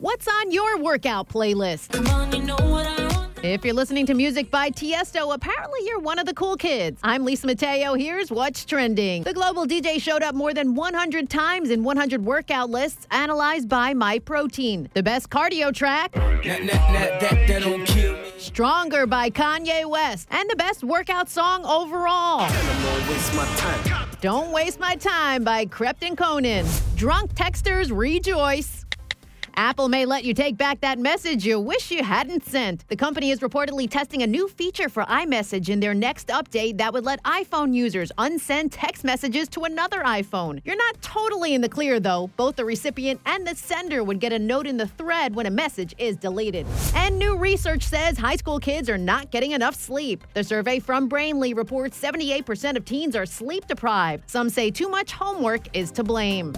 What's on your workout playlist? If you're listening to music by Tiesto, apparently you're one of the cool kids. I'm Lisa Mateo. Here's what's trending. The global DJ showed up more than 100 times in 100 workout lists analyzed by MyProtein. The best cardio track, Stronger by Kanye West, and the best workout song overall. Don't Waste My Time by Krept and Konan. Drunk texters rejoice. Apple may let you take back that message you wish you hadn't sent. The company is reportedly testing a new feature for iMessage in their next update that would let iPhone users unsend text messages to another iPhone. You're not totally in the clear, though. Both the recipient and the sender would get a note in the thread when a message is deleted. And new research says high school kids are not getting enough sleep. The survey from Brainly reports 78% of teens are sleep deprived. Some say too much homework is to blame.